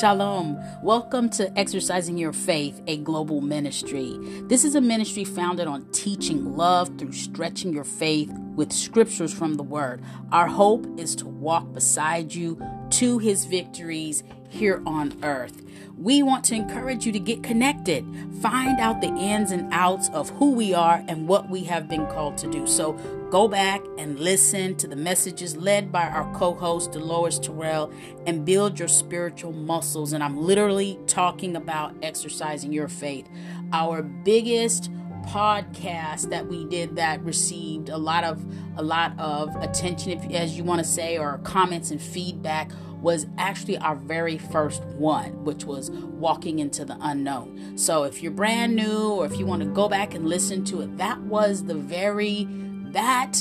Shalom. Welcome to Exercising Your Faith, a global ministry. This is a ministry founded on teaching love through stretching your faith with scriptures from the Word. Our hope is to walk beside you to His victories here on earth. We want to encourage you to get connected, find out the ins and outs of who we are and what we have been called to do. So go back and listen to the messages led by our co host, Deloise Terrell, and build your spiritual muscles. And I'm literally talking about exercising your faith. Our biggest podcast that we did that received a lot of a lot of attention if as you want to say or comments and feedback was actually our very first one, which was Walking into the Unknown. So if you're brand new or if you want to go back and listen to it, that was the very, that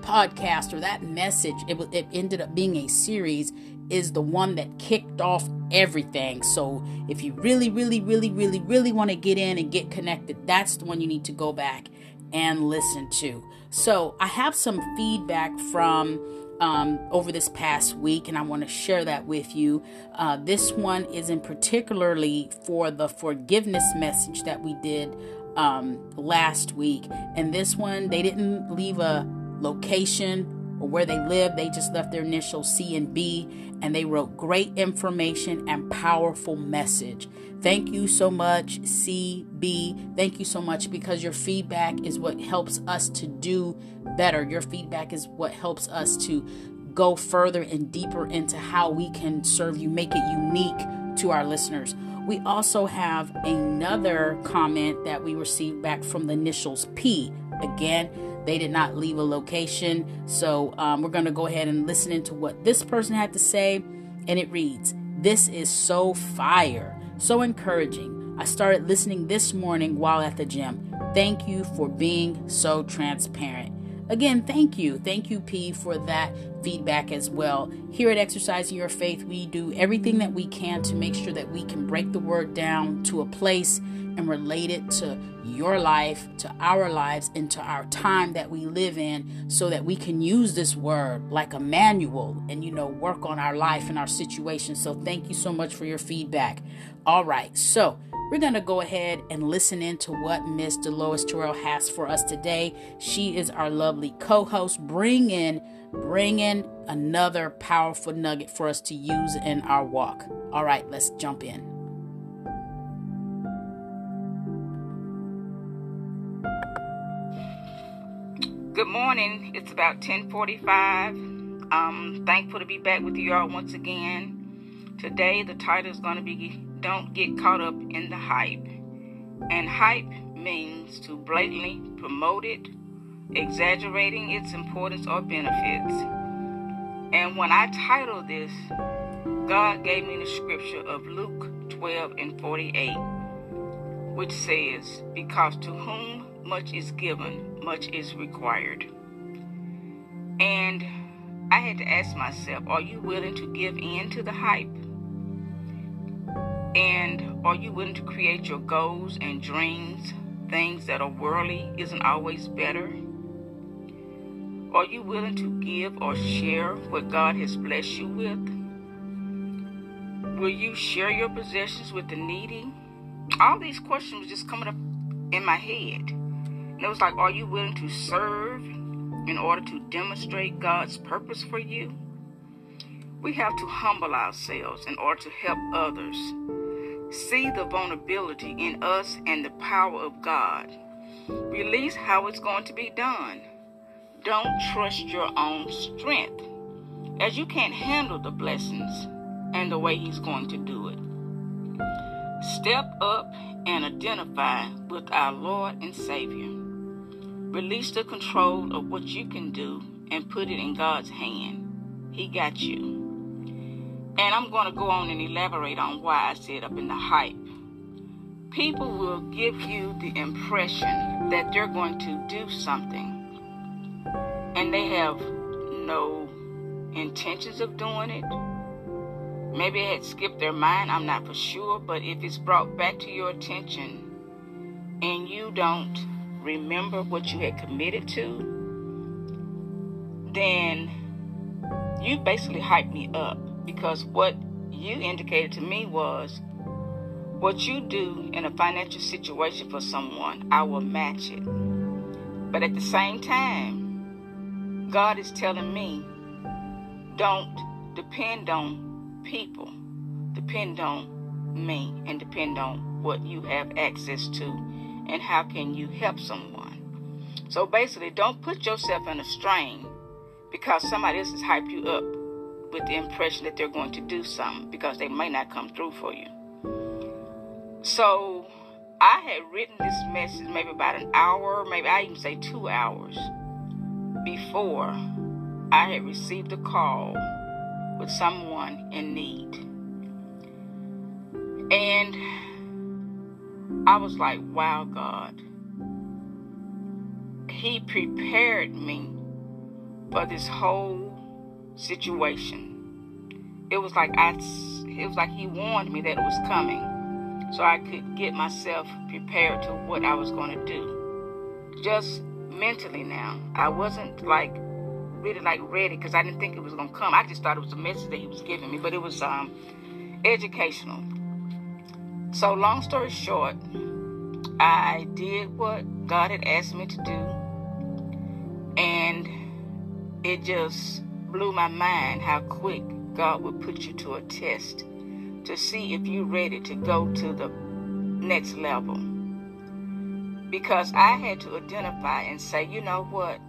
podcast or that message, it, it ended up being a series, is the one that kicked off everything. So if you really, really, really, really, really want to get in and get connected, that's the one you need to go back and listen to. So I have some feedback from um, over this past week, and I want to share that with you. Uh, this one is in particularly for the forgiveness message that we did um, last week. And this one, they didn't leave a location or where they live, they just left their initials C and B, and they wrote great information and powerful message. Thank you so much, CB. Thank you so much because your feedback is what helps us to do better. Your feedback is what helps us to go further and deeper into how we can serve you, make it unique to our listeners. We also have another comment that we received back from the initials P. Again, they did not leave a location. So um, we're going to go ahead and listen into what this person had to say. And it reads This is so fire. So encouraging. I started listening this morning while at the gym. Thank you for being so transparent. Again, thank you. Thank you, P, for that feedback as well. Here at Exercising Your Faith, we do everything that we can to make sure that we can break the word down to a place and relate it to your life, to our lives, and to our time that we live in so that we can use this word like a manual and, you know, work on our life and our situation. So thank you so much for your feedback. All right. So, we're going to go ahead and listen in to what Miss Deloise Terrell has for us today. She is our lovely co-host, bringing bringing another powerful nugget for us to use in our walk. All right, let's jump in. Good morning. It's about 1045. I'm thankful to be back with you all once again. Today, the title is going to be Don't Get Caught Up in the Hype. And hype means to blatantly promote it, exaggerating its importance or benefits. And when I titled this, God gave me the scripture of Luke 12 and 48, which says, Because to whom much is given, much is required. And I had to ask myself, are you willing to give in to the hype? And are you willing to create your goals and dreams, things that are worldly isn't always better? Are you willing to give or share what God has blessed you with? Will you share your possessions with the needy? All these questions were just coming up in my head. And it was like, are you willing to serve in order to demonstrate God's purpose for you? We have to humble ourselves in order to help others. See the vulnerability in us and the power of God. Release how it's going to be done. Don't trust your own strength, as you can't handle the blessings and the way He's going to do it. Step up and identify with our Lord and Savior. Release the control of what you can do and put it in God's hand. He got you. And I'm going to go on and elaborate on why I said up in the hype. People will give you the impression that they're going to do something, and they have no intentions of doing it. Maybe it had skipped their mind, I'm not for sure, but if it's brought back to your attention and you don't remember what you had committed to, then you basically hype me up because what you indicated to me was what you do in a financial situation for someone, I will match it. But at the same time, God is telling me don't depend on people, depend on me, and depend on what you have access to and how can you help someone. So basically, don't put yourself in a strain because somebody else has hyped you up with the impression that they're going to do something because they may not come through for you. So I had written this message maybe about an hour, maybe I even say two hours before I had received a call with someone in need. And I was like, wow, God. He prepared me for this whole situation. It was like I it was like he warned me that it was coming so I could get myself prepared to what I was going to do. Just mentally now. I wasn't like really like ready because I didn't think it was going to come. I just thought it was a message that he was giving me, but it was um, educational. So long story short, I did what God had asked me to do, and it just blew my mind how quick God would put you to a test to see if you're ready to go to the next level. Because I had to identify and say, you know what?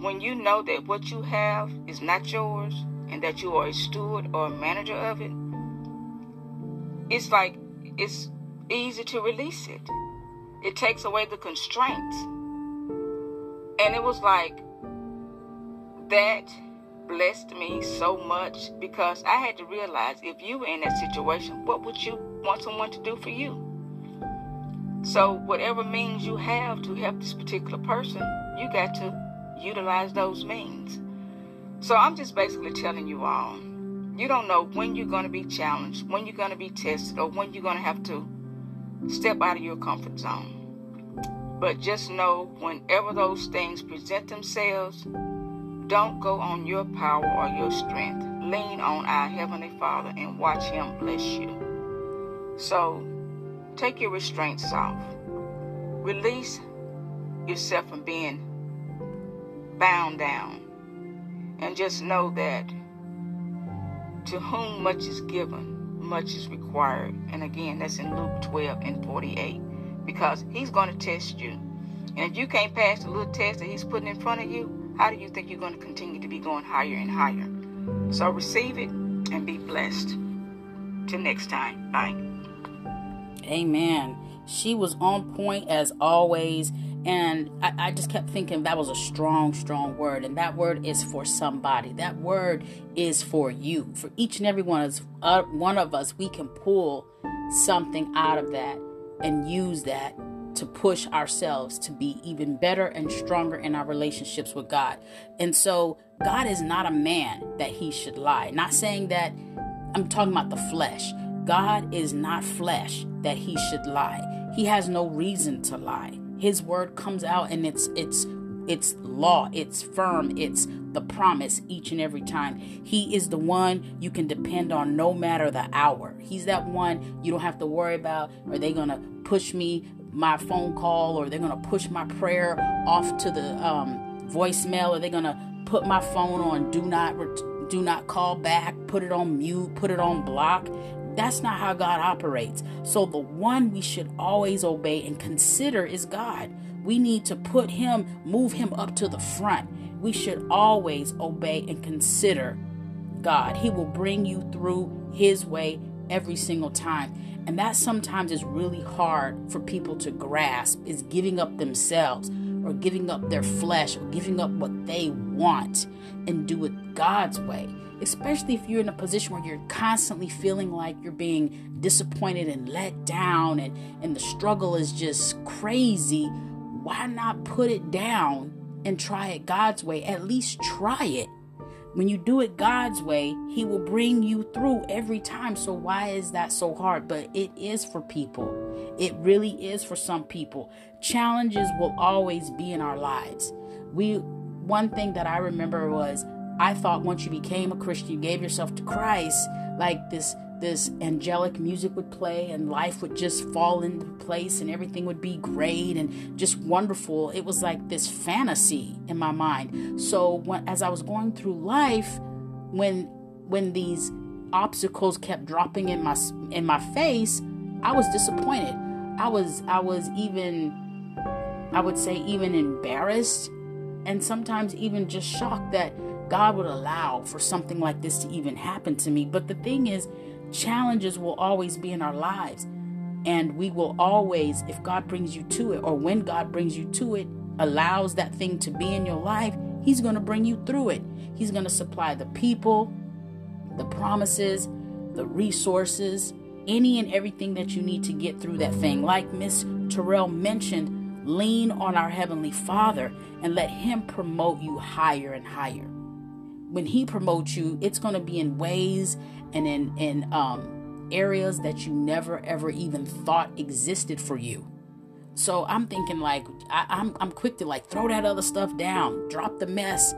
When you know that what you have is not yours and that you are a steward or a manager of it, it's like it's easy to release it. It takes away the constraints. And it was like that blessed me so much because I had to realize if you were in that situation, what would you want someone to do for you? So, whatever means you have to help this particular person, you got to utilize those means. So, I'm just basically telling you all you don't know when you're going to be challenged, when you're going to be tested, or when you're going to have to step out of your comfort zone. But just know whenever those things present themselves, don't go on your power or your strength. Lean on our Heavenly Father and watch Him bless you. So take your restraints off. Release yourself from being bound down. And just know that to whom much is given, much is required. And again, that's in Luke 12 and 48. Because He's going to test you. And if you can't pass the little test that He's putting in front of you, how do you think you're going to continue to be going higher and higher? So receive it and be blessed. Till next time. Bye. Amen. She was on point as always. And I, I, just kept thinking that was a strong, strong word. And that word is for somebody. That word is for you. For each and every one of us, uh, one of us, we can pull something out of that and use that to push ourselves to be even better and stronger in our relationships with God. And so, God is not a man that he should lie. Not saying that I'm talking about the flesh. God is not flesh that he should lie. He has no reason to lie. His word comes out and it's it's it's law, it's firm, it's the promise each and every time. He is the one you can depend on no matter the hour. He's that one you don't have to worry about are they going to push me my phone call or they're going to push my prayer off to the um, voicemail or they're going to put my phone on do not do not call back put it on mute put it on block. That's not how god operates. So the one we should always obey and consider is god. We need to put him move him up to the front. We should always obey and consider god. He will bring you through his way every single time and that sometimes is really hard for people to grasp is giving up themselves or giving up their flesh or giving up what they want and do it God's way. Especially if you're in a position where you're constantly feeling like you're being disappointed and let down and, and the struggle is just crazy. Why not put it down and try it God's way? At least try it. When you do it God's way, He will bring you through every time. So, why is that so hard? But it is for people. It really is for some people. Challenges will always be in our lives. We, one thing that I remember was I thought once you became a Christian, you gave yourself to Christ, like this this angelic music would play and life would just fall into place and everything would be great and just wonderful. It was like this fantasy in my mind. So when, as I was going through life, when when these obstacles kept dropping in my in my face, I was disappointed. I was I was even I would say even embarrassed and sometimes even just shocked that God would allow for something like this to even happen to me. But the thing is, challenges will always be in our lives. And we will always, if God brings you to it, or when God brings you to it, allows that thing to be in your life, He's going to bring you through it. He's going to supply the people, the promises, the resources, any and everything that you need to get through that thing. Like Miss Terrell mentioned, lean on our Heavenly Father and let Him promote you higher and higher. When He promotes you, it's going to be in ways and in in um, areas that you never ever even thought existed for you. So I'm thinking like I, I'm I'm quick to like throw that other stuff down, drop the mess,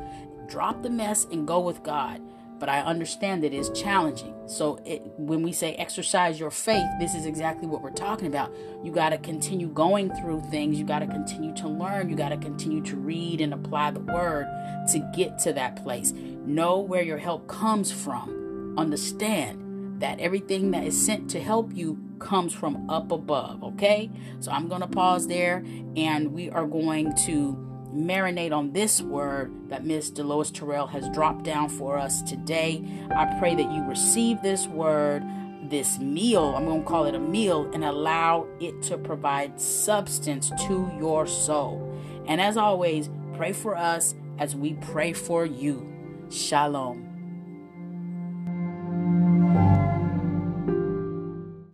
drop the mess, and go with God but I understand that it's challenging. So it, when we say exercise your faith, this is exactly what we're talking about. You got to continue going through things. You got to continue to learn. You got to continue to read and apply the word to get to that place. Know where your help comes from. Understand that everything that is sent to help you comes from up above, okay? So I'm going to pause there and we are going to marinate on this word that Miss Deloise Terrell has dropped down for us today. I pray that you receive this word, this meal, I'm going to call it a meal, and allow it to provide substance to your soul. And as always, pray for us as we pray for you. Shalom.